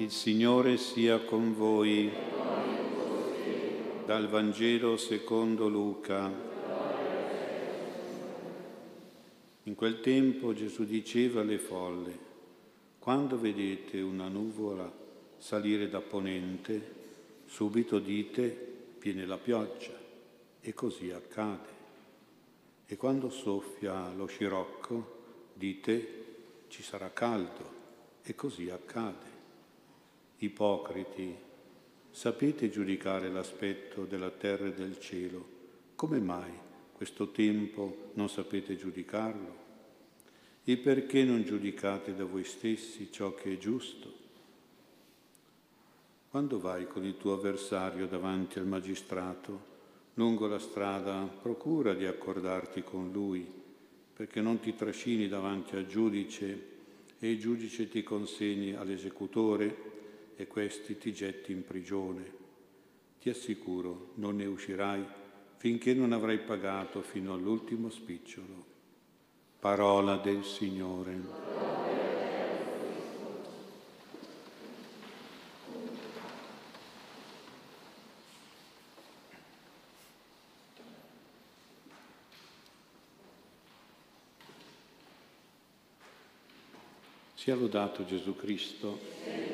Il Signore sia con voi. Dal Vangelo secondo Luca. In quel tempo Gesù diceva alle folle, quando vedete una nuvola salire da ponente, subito dite viene la pioggia e così accade. E quando soffia lo scirocco, dite ci sarà caldo e così accade. Ipocriti, sapete giudicare l'aspetto della terra e del cielo, come mai questo tempo non sapete giudicarlo? E perché non giudicate da voi stessi ciò che è giusto? Quando vai con il tuo avversario davanti al magistrato, lungo la strada, procura di accordarti con lui, perché non ti trascini davanti al giudice e il giudice ti consegni all'esecutore e questi ti getti in prigione. Ti assicuro, non ne uscirai finché non avrai pagato fino all'ultimo spicciolo. Parola del Signore. Sia lodato Gesù Cristo.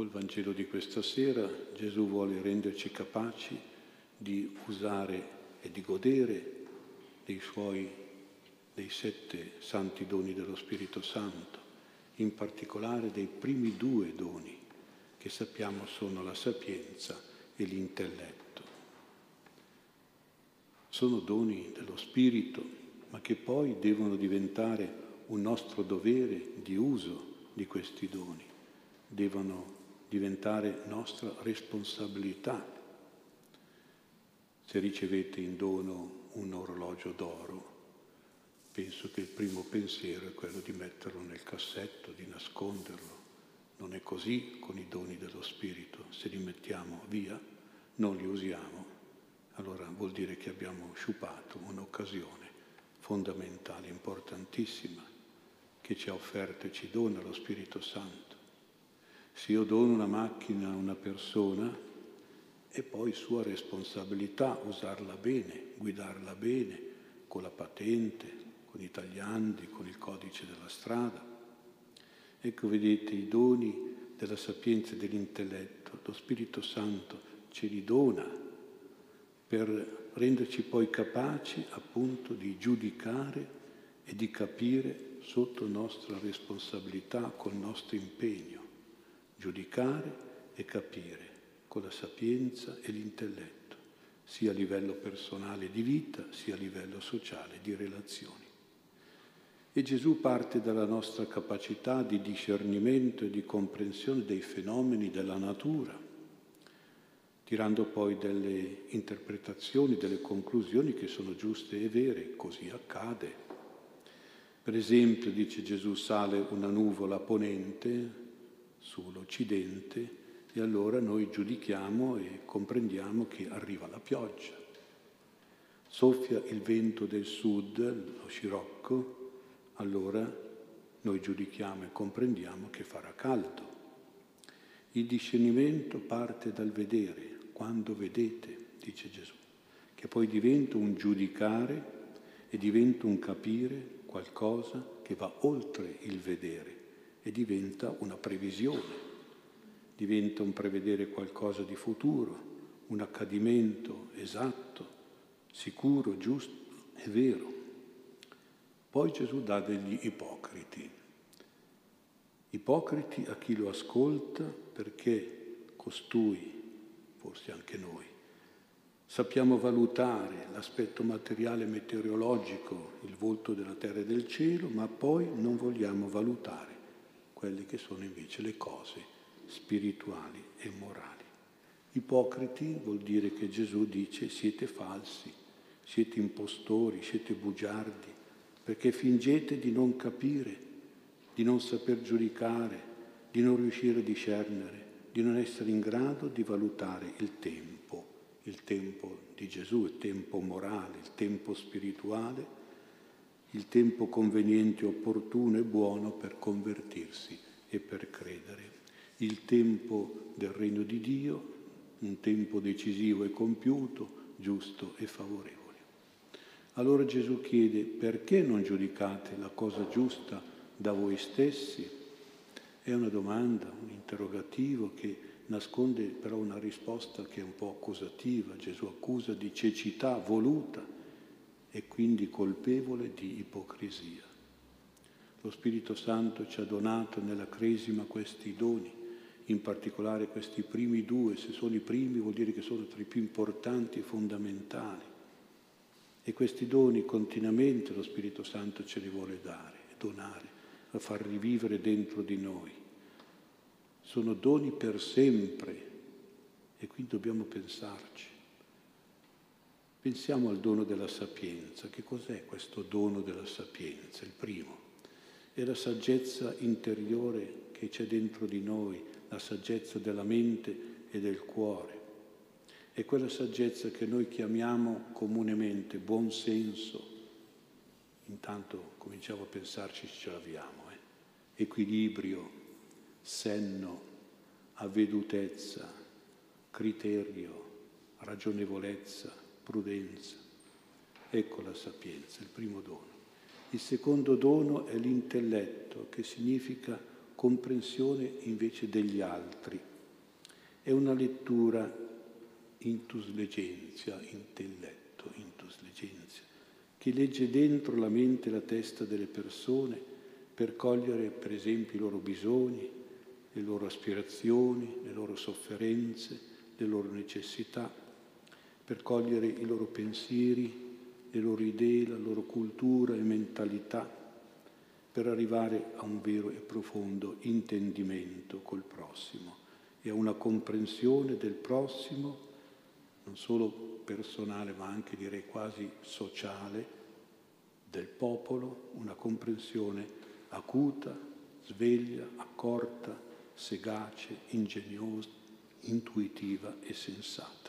Col Vangelo di questa sera Gesù vuole renderci capaci di usare e di godere dei suoi, dei sette santi doni dello Spirito Santo, in particolare dei primi due doni che sappiamo sono la sapienza e l'intelletto. Sono doni dello Spirito, ma che poi devono diventare un nostro dovere di uso di questi doni, devono diventare nostra responsabilità. Se ricevete in dono un orologio d'oro, penso che il primo pensiero è quello di metterlo nel cassetto, di nasconderlo. Non è così con i doni dello Spirito. Se li mettiamo via, non li usiamo, allora vuol dire che abbiamo sciupato un'occasione fondamentale, importantissima, che ci ha offerto e ci dona lo Spirito Santo. Se io dono una macchina a una persona, è poi sua responsabilità usarla bene, guidarla bene, con la patente, con i tagliandi, con il codice della strada. Ecco, vedete, i doni della sapienza e dell'intelletto, lo Spirito Santo ce li dona per renderci poi capaci appunto di giudicare e di capire sotto nostra responsabilità, col nostro impegno giudicare e capire con la sapienza e l'intelletto, sia a livello personale di vita, sia a livello sociale di relazioni. E Gesù parte dalla nostra capacità di discernimento e di comprensione dei fenomeni della natura, tirando poi delle interpretazioni, delle conclusioni che sono giuste e vere, così accade. Per esempio, dice Gesù, sale una nuvola ponente, sull'Occidente e allora noi giudichiamo e comprendiamo che arriva la pioggia. Soffia il vento del sud, lo scirocco, allora noi giudichiamo e comprendiamo che farà caldo. Il discernimento parte dal vedere, quando vedete, dice Gesù, che poi diventa un giudicare e diventa un capire qualcosa che va oltre il vedere e diventa una previsione, diventa un prevedere qualcosa di futuro, un accadimento esatto, sicuro, giusto e vero. Poi Gesù dà degli ipocriti. Ipocriti a chi lo ascolta perché costui, forse anche noi, sappiamo valutare l'aspetto materiale meteorologico, il volto della terra e del cielo, ma poi non vogliamo valutare quelle che sono invece le cose spirituali e morali. Ipocriti vuol dire che Gesù dice siete falsi, siete impostori, siete bugiardi, perché fingete di non capire, di non saper giudicare, di non riuscire a discernere, di non essere in grado di valutare il tempo, il tempo di Gesù, il tempo morale, il tempo spirituale, il tempo conveniente, opportuno e buono per convertirsi e per credere. Il tempo del regno di Dio, un tempo decisivo e compiuto, giusto e favorevole. Allora Gesù chiede perché non giudicate la cosa giusta da voi stessi? È una domanda, un interrogativo che nasconde però una risposta che è un po' accusativa. Gesù accusa di cecità voluta e quindi colpevole di ipocrisia. Lo Spirito Santo ci ha donato nella Cresima questi doni, in particolare questi primi due, se sono i primi vuol dire che sono tra i più importanti e fondamentali. E questi doni continuamente lo Spirito Santo ce li vuole dare, donare, a far rivivere dentro di noi sono doni per sempre e qui dobbiamo pensarci. Pensiamo al dono della sapienza. Che cos'è questo dono della sapienza? Il primo è la saggezza interiore che c'è dentro di noi, la saggezza della mente e del cuore. È quella saggezza che noi chiamiamo comunemente buon senso. Intanto cominciamo a pensarci se ce l'abbiamo. Eh? Equilibrio, senno, avvedutezza, criterio, ragionevolezza, prudenza. Ecco la sapienza, il primo dono. Il secondo dono è l'intelletto, che significa comprensione invece degli altri. È una lettura intus legenzia, intelletto, intus che legge dentro la mente e la testa delle persone per cogliere per esempio i loro bisogni, le loro aspirazioni, le loro sofferenze, le loro necessità, per cogliere i loro pensieri, le loro idee, la loro cultura e mentalità, per arrivare a un vero e profondo intendimento col prossimo e a una comprensione del prossimo, non solo personale ma anche direi quasi sociale, del popolo, una comprensione acuta, sveglia, accorta, sagace, ingegnosa, intuitiva e sensata.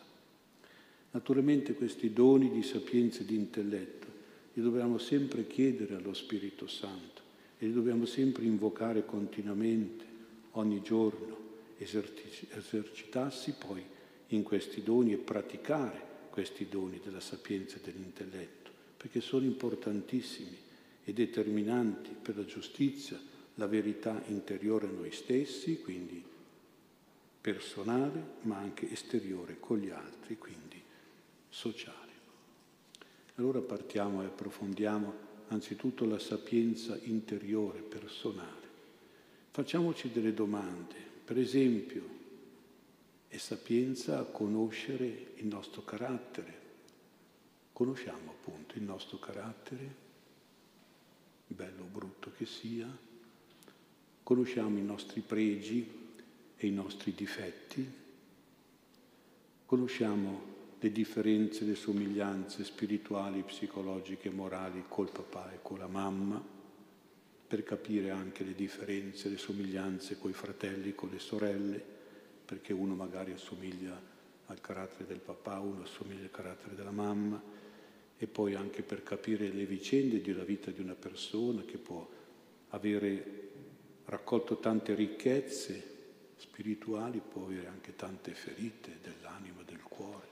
Naturalmente questi doni di sapienza e di intelletto li dobbiamo sempre chiedere allo Spirito Santo e li dobbiamo sempre invocare continuamente, ogni giorno, eserci- esercitarsi poi in questi doni e praticare questi doni della sapienza e dell'intelletto, perché sono importantissimi e determinanti per la giustizia, la verità interiore a noi stessi, quindi personale, ma anche esteriore con gli altri, quindi sociale. Allora partiamo e approfondiamo anzitutto la sapienza interiore, personale. Facciamoci delle domande, per esempio, è sapienza conoscere il nostro carattere. Conosciamo appunto il nostro carattere, bello o brutto che sia, conosciamo i nostri pregi e i nostri difetti, conosciamo le differenze, le somiglianze spirituali, psicologiche, morali col papà e con la mamma, per capire anche le differenze, le somiglianze con i fratelli, con le sorelle, perché uno magari assomiglia al carattere del papà, uno assomiglia al carattere della mamma, e poi anche per capire le vicende della vita di una persona che può avere raccolto tante ricchezze spirituali, può avere anche tante ferite dell'anima, del cuore.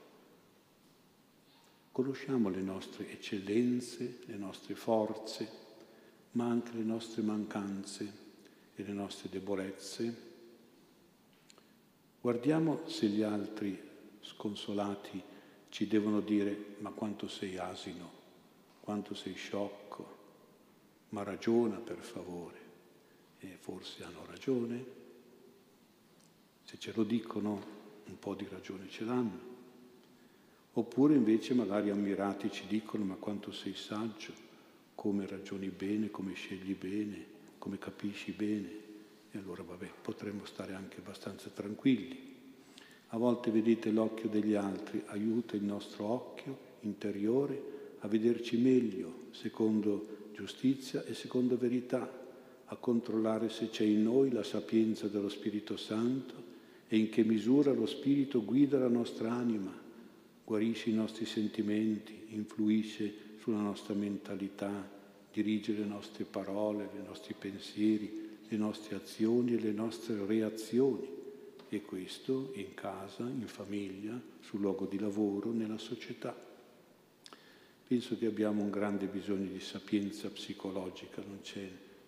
Conosciamo le nostre eccellenze, le nostre forze, ma anche le nostre mancanze e le nostre debolezze. Guardiamo se gli altri sconsolati ci devono dire ma quanto sei asino, quanto sei sciocco, ma ragiona per favore. E forse hanno ragione, se ce lo dicono un po' di ragione ce l'hanno, oppure invece magari ammirati ci dicono ma quanto sei saggio, come ragioni bene, come scegli bene, come capisci bene, e allora vabbè, potremmo stare anche abbastanza tranquilli. A volte vedete l'occhio degli altri, aiuta il nostro occhio interiore a vederci meglio, secondo giustizia e secondo verità, a controllare se c'è in noi la sapienza dello Spirito Santo e in che misura lo Spirito guida la nostra anima, guarisce i nostri sentimenti, influisce sulla nostra mentalità, dirige le nostre parole, i nostri pensieri, le nostre azioni e le nostre reazioni. E questo in casa, in famiglia, sul luogo di lavoro, nella società. Penso che abbiamo un grande bisogno di sapienza psicologica, non,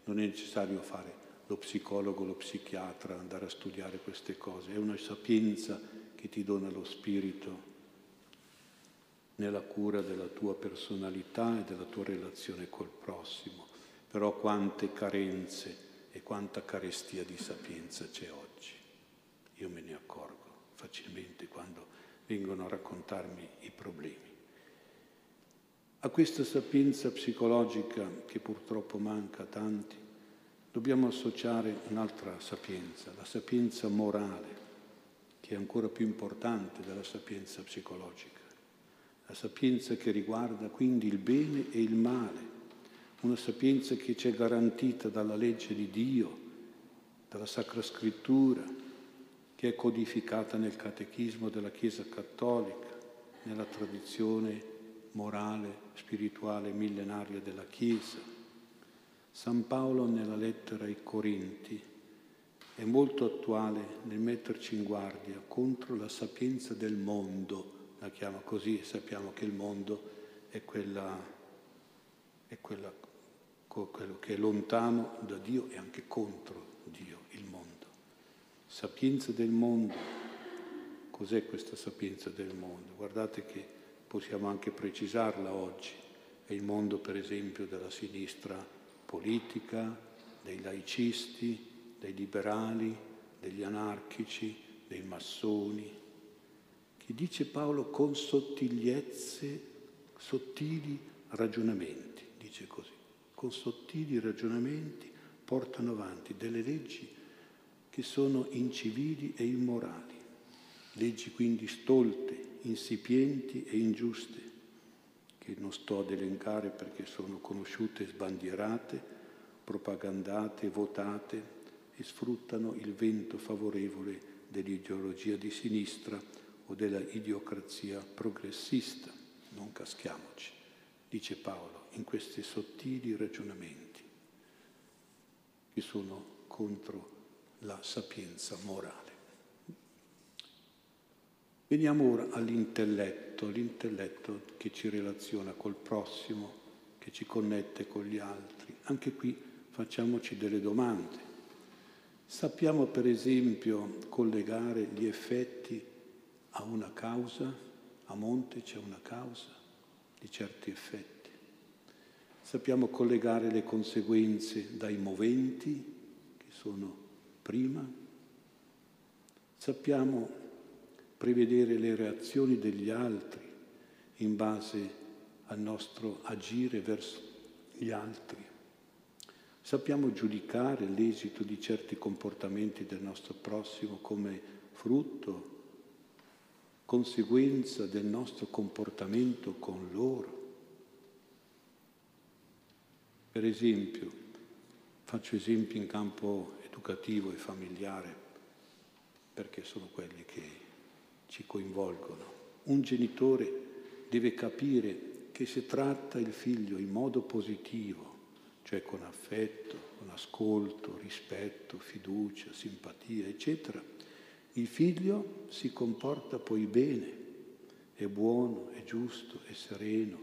non è necessario fare lo psicologo, lo psichiatra, andare a studiare queste cose, è una sapienza che ti dona lo spirito nella cura della tua personalità e della tua relazione col prossimo. Però quante carenze e quanta carestia di sapienza c'è oggi. Io me ne accorgo facilmente quando vengono a raccontarmi i problemi. A questa sapienza psicologica che purtroppo manca a tanti, dobbiamo associare un'altra sapienza, la sapienza morale, che è ancora più importante della sapienza psicologica la sapienza che riguarda quindi il bene e il male, una sapienza che ci è garantita dalla legge di Dio, dalla Sacra Scrittura, che è codificata nel catechismo della Chiesa Cattolica, nella tradizione morale, spirituale, millenaria della Chiesa. San Paolo nella lettera ai Corinti è molto attuale nel metterci in guardia contro la sapienza del mondo la chiama così e sappiamo che il mondo è, quella, è quella, quello che è lontano da Dio e anche contro Dio, il mondo. Sapienza del mondo. Cos'è questa sapienza del mondo? Guardate che possiamo anche precisarla oggi. È il mondo, per esempio, della sinistra politica, dei laicisti, dei liberali, degli anarchici, dei massoni, che dice Paolo con sottigliezze, sottili ragionamenti, dice così, con sottili ragionamenti portano avanti delle leggi che sono incivili e immorali, leggi quindi stolte, insipienti e ingiuste, che non sto ad elencare perché sono conosciute sbandierate, propagandate, votate e sfruttano il vento favorevole dell'ideologia di sinistra o della idiocrazia progressista. Non caschiamoci, dice Paolo, in questi sottili ragionamenti che sono contro la sapienza morale. Veniamo ora all'intelletto, l'intelletto che ci relaziona col prossimo, che ci connette con gli altri. Anche qui facciamoci delle domande. Sappiamo per esempio collegare gli effetti ha una causa, a monte c'è una causa di certi effetti. Sappiamo collegare le conseguenze dai moventi che sono prima. Sappiamo prevedere le reazioni degli altri in base al nostro agire verso gli altri. Sappiamo giudicare l'esito di certi comportamenti del nostro prossimo come frutto conseguenza del nostro comportamento con loro. Per esempio, faccio esempi in campo educativo e familiare perché sono quelli che ci coinvolgono. Un genitore deve capire che se tratta il figlio in modo positivo, cioè con affetto, con ascolto, rispetto, fiducia, simpatia, eccetera, il figlio si comporta poi bene, è buono, è giusto, è sereno,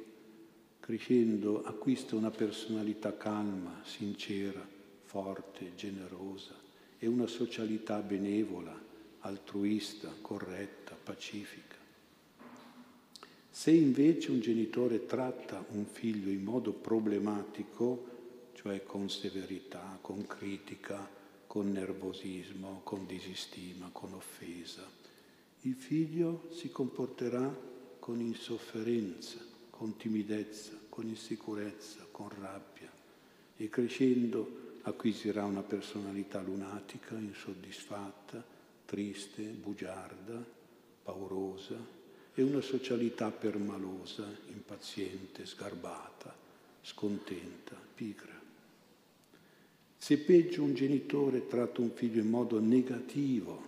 crescendo acquista una personalità calma, sincera, forte, generosa e una socialità benevola, altruista, corretta, pacifica. Se invece un genitore tratta un figlio in modo problematico, cioè con severità, con critica, con nervosismo, con disistima, con offesa. Il figlio si comporterà con insofferenza, con timidezza, con insicurezza, con rabbia e crescendo acquisirà una personalità lunatica, insoddisfatta, triste, bugiarda, paurosa e una socialità permalosa, impaziente, sgarbata, scontenta, pigra. Se peggio un genitore tratta un figlio in modo negativo,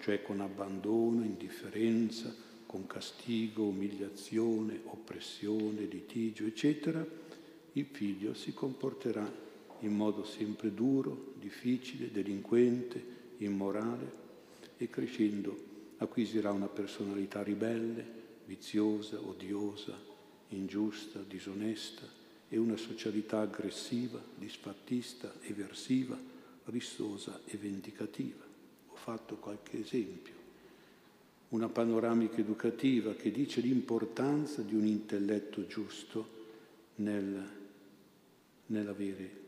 cioè con abbandono, indifferenza, con castigo, umiliazione, oppressione, litigio, eccetera, il figlio si comporterà in modo sempre duro, difficile, delinquente, immorale e crescendo acquisirà una personalità ribelle, viziosa, odiosa, ingiusta, disonesta e una socialità aggressiva, disfattista, eversiva, rissosa e vendicativa. Ho fatto qualche esempio. Una panoramica educativa che dice l'importanza di un intelletto giusto nel, nell'avere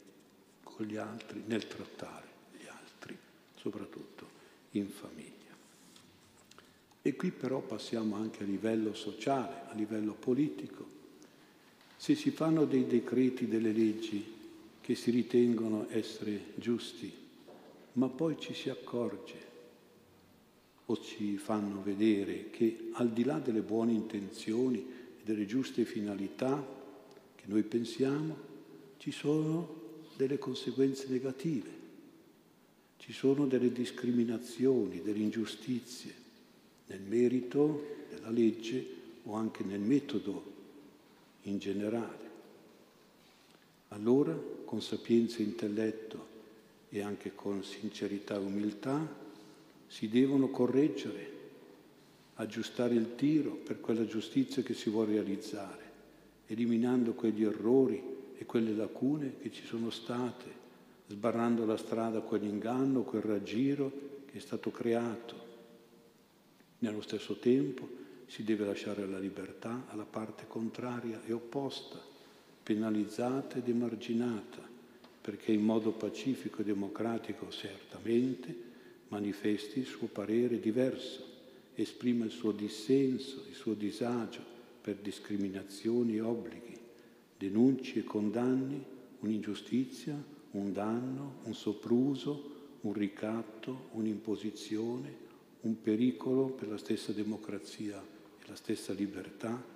con gli altri, nel trattare gli altri, soprattutto in famiglia. E qui però passiamo anche a livello sociale, a livello politico. Se si fanno dei decreti, delle leggi che si ritengono essere giusti, ma poi ci si accorge o ci fanno vedere che al di là delle buone intenzioni e delle giuste finalità che noi pensiamo, ci sono delle conseguenze negative, ci sono delle discriminazioni, delle ingiustizie nel merito della legge o anche nel metodo in generale. Allora, con sapienza e intelletto e anche con sincerità e umiltà, si devono correggere, aggiustare il tiro per quella giustizia che si vuole realizzare eliminando quegli errori e quelle lacune che ci sono state, sbarrando la strada a quell'inganno, quel raggiro che è stato creato. Nello stesso tempo si deve lasciare la libertà alla parte contraria e opposta, penalizzata ed emarginata, perché in modo pacifico e democratico certamente manifesti il suo parere diverso, esprima il suo dissenso, il suo disagio, per discriminazioni e obblighi, denunci e condanni un'ingiustizia, un danno, un sopruso, un ricatto, un'imposizione, un pericolo per la stessa democrazia la stessa libertà,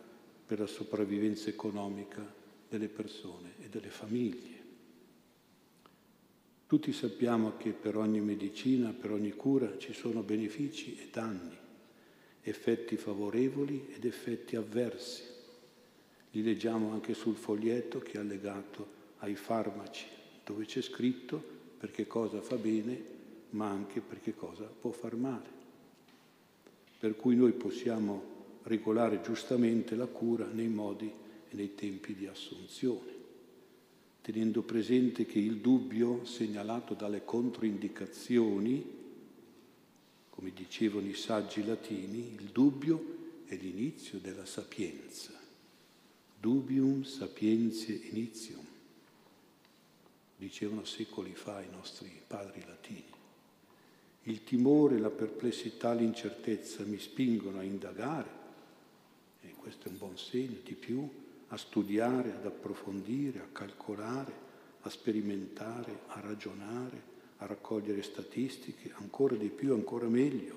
per la sopravvivenza economica delle persone e delle famiglie. Tutti sappiamo che per ogni medicina, per ogni cura ci sono benefici e danni effetti favorevoli ed effetti avversi. Li leggiamo anche sul foglietto che è allegato ai farmaci, dove c'è scritto perché cosa fa bene, ma anche perché cosa può far male. Per cui noi possiamo regolare giustamente la cura nei modi e nei tempi di assunzione, tenendo presente che il dubbio segnalato dalle controindicazioni come dicevano i saggi latini, il dubbio è l'inizio della sapienza. Dubium sapientiae initium, dicevano secoli fa i nostri padri latini. Il timore, la perplessità, l'incertezza mi spingono a indagare, questo è un buon segno, di più, a studiare, ad approfondire, a calcolare, a sperimentare, a ragionare, a raccogliere statistiche, ancora di più, ancora meglio,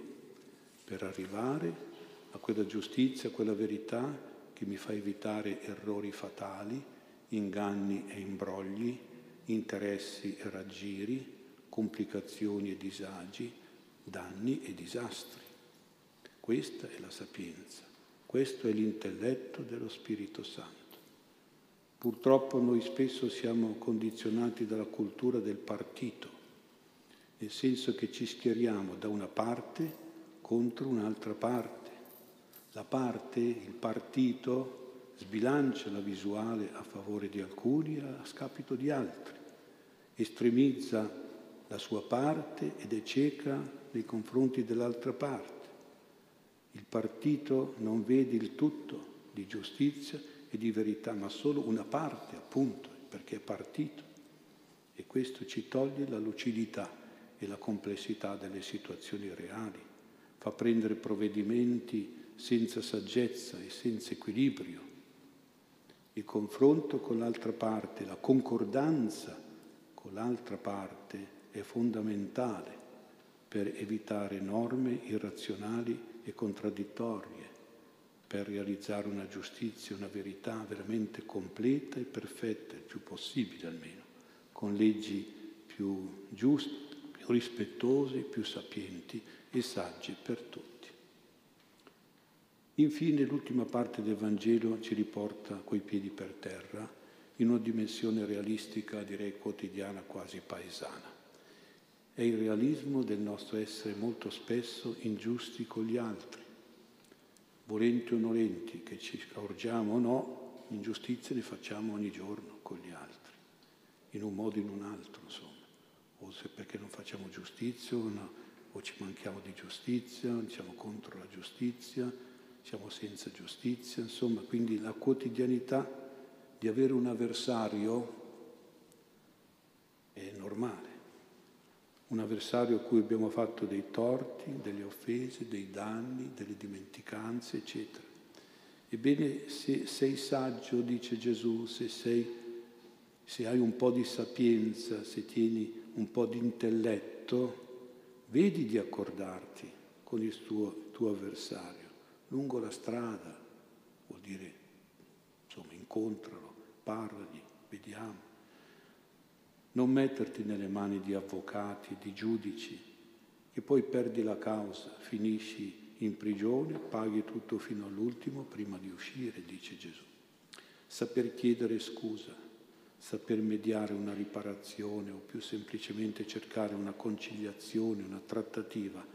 per arrivare a quella giustizia, a quella verità che mi fa evitare errori fatali, inganni e imbrogli, interessi e raggiri, complicazioni e disagi, danni e disastri. Questa è la sapienza, questo è l'intelletto dello Spirito Santo. Purtroppo noi spesso siamo condizionati dalla cultura del partito, nel senso che ci schieriamo da una parte contro un'altra parte. La parte, il partito, sbilancia la visuale a favore di alcuni e a scapito di altri, estremizza la sua parte ed è cieca nei confronti dell'altra parte. Il partito non vede il tutto di giustizia e di verità, ma solo una parte, appunto, perché è partito. E questo ci toglie la lucidità e la complessità delle situazioni reali, fa prendere provvedimenti senza saggezza e senza equilibrio. Il confronto con l'altra parte, la concordanza con l'altra parte è fondamentale per evitare norme irrazionali e contraddittorie, per realizzare una giustizia, una verità veramente completa e perfetta, il più possibile almeno, con leggi più giuste, più rispettosi, più sapienti e saggi per tutti. Infine l'ultima parte del Vangelo ci riporta coi piedi per terra in una dimensione realistica, direi quotidiana, quasi paesana. È il realismo del nostro essere molto spesso ingiusti con gli altri, volenti o nolenti, che ci accorgiamo o no, ingiustizie ne facciamo ogni giorno con gli altri, in un modo o in un altro, insomma. O se perché non facciamo giustizia no, o ci manchiamo di giustizia, siamo contro la giustizia, siamo senza giustizia, insomma, quindi la quotidianità di avere un avversario è normale, un avversario a cui abbiamo fatto dei torti, delle offese, dei danni, delle dimenticanze, eccetera. Ebbene, se sei saggio, dice Gesù, se, sei, se hai un po' di sapienza, se tieni un po' di intelletto, vedi di accordarti con il tuo, tuo avversario lungo la strada, vuol dire, insomma, incontralo, parlagli, vediamo. Non metterti nelle mani di avvocati, di giudici, che poi perdi la causa, finisci in prigione, paghi tutto fino all'ultimo prima di uscire, dice Gesù. Saper chiedere scusa, saper mediare una riparazione o più semplicemente cercare una conciliazione, una trattativa,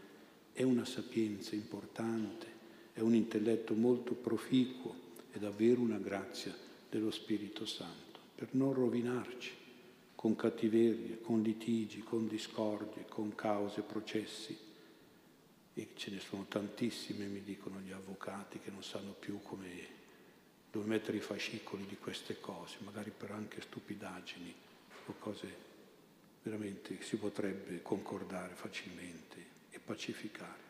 è una sapienza importante, è un intelletto molto proficuo, è davvero una grazia dello Spirito Santo, per non rovinarci con cattiverie, con litigi, con discordie, con cause, processi. E ce ne sono tantissime, mi dicono gli avvocati, che non sanno più come dove mettere i fascicoli di queste cose, magari per anche stupidaggini o cose veramente che si potrebbe concordare facilmente e pacificare.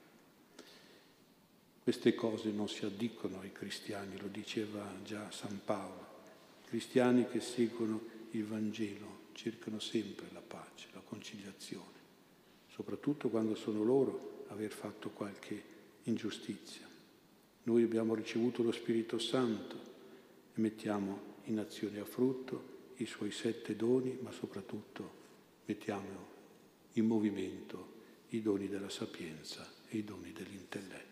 Queste cose non si addicono ai cristiani, lo diceva già San Paolo. Cristiani che seguono il Vangelo cercano sempre la pace, la conciliazione, soprattutto quando sono loro aver fatto qualche ingiustizia. Noi abbiamo ricevuto lo Spirito Santo e mettiamo in azione a frutto i suoi sette doni, ma soprattutto mettiamo in movimento i doni della sapienza e i doni dell'intelletto.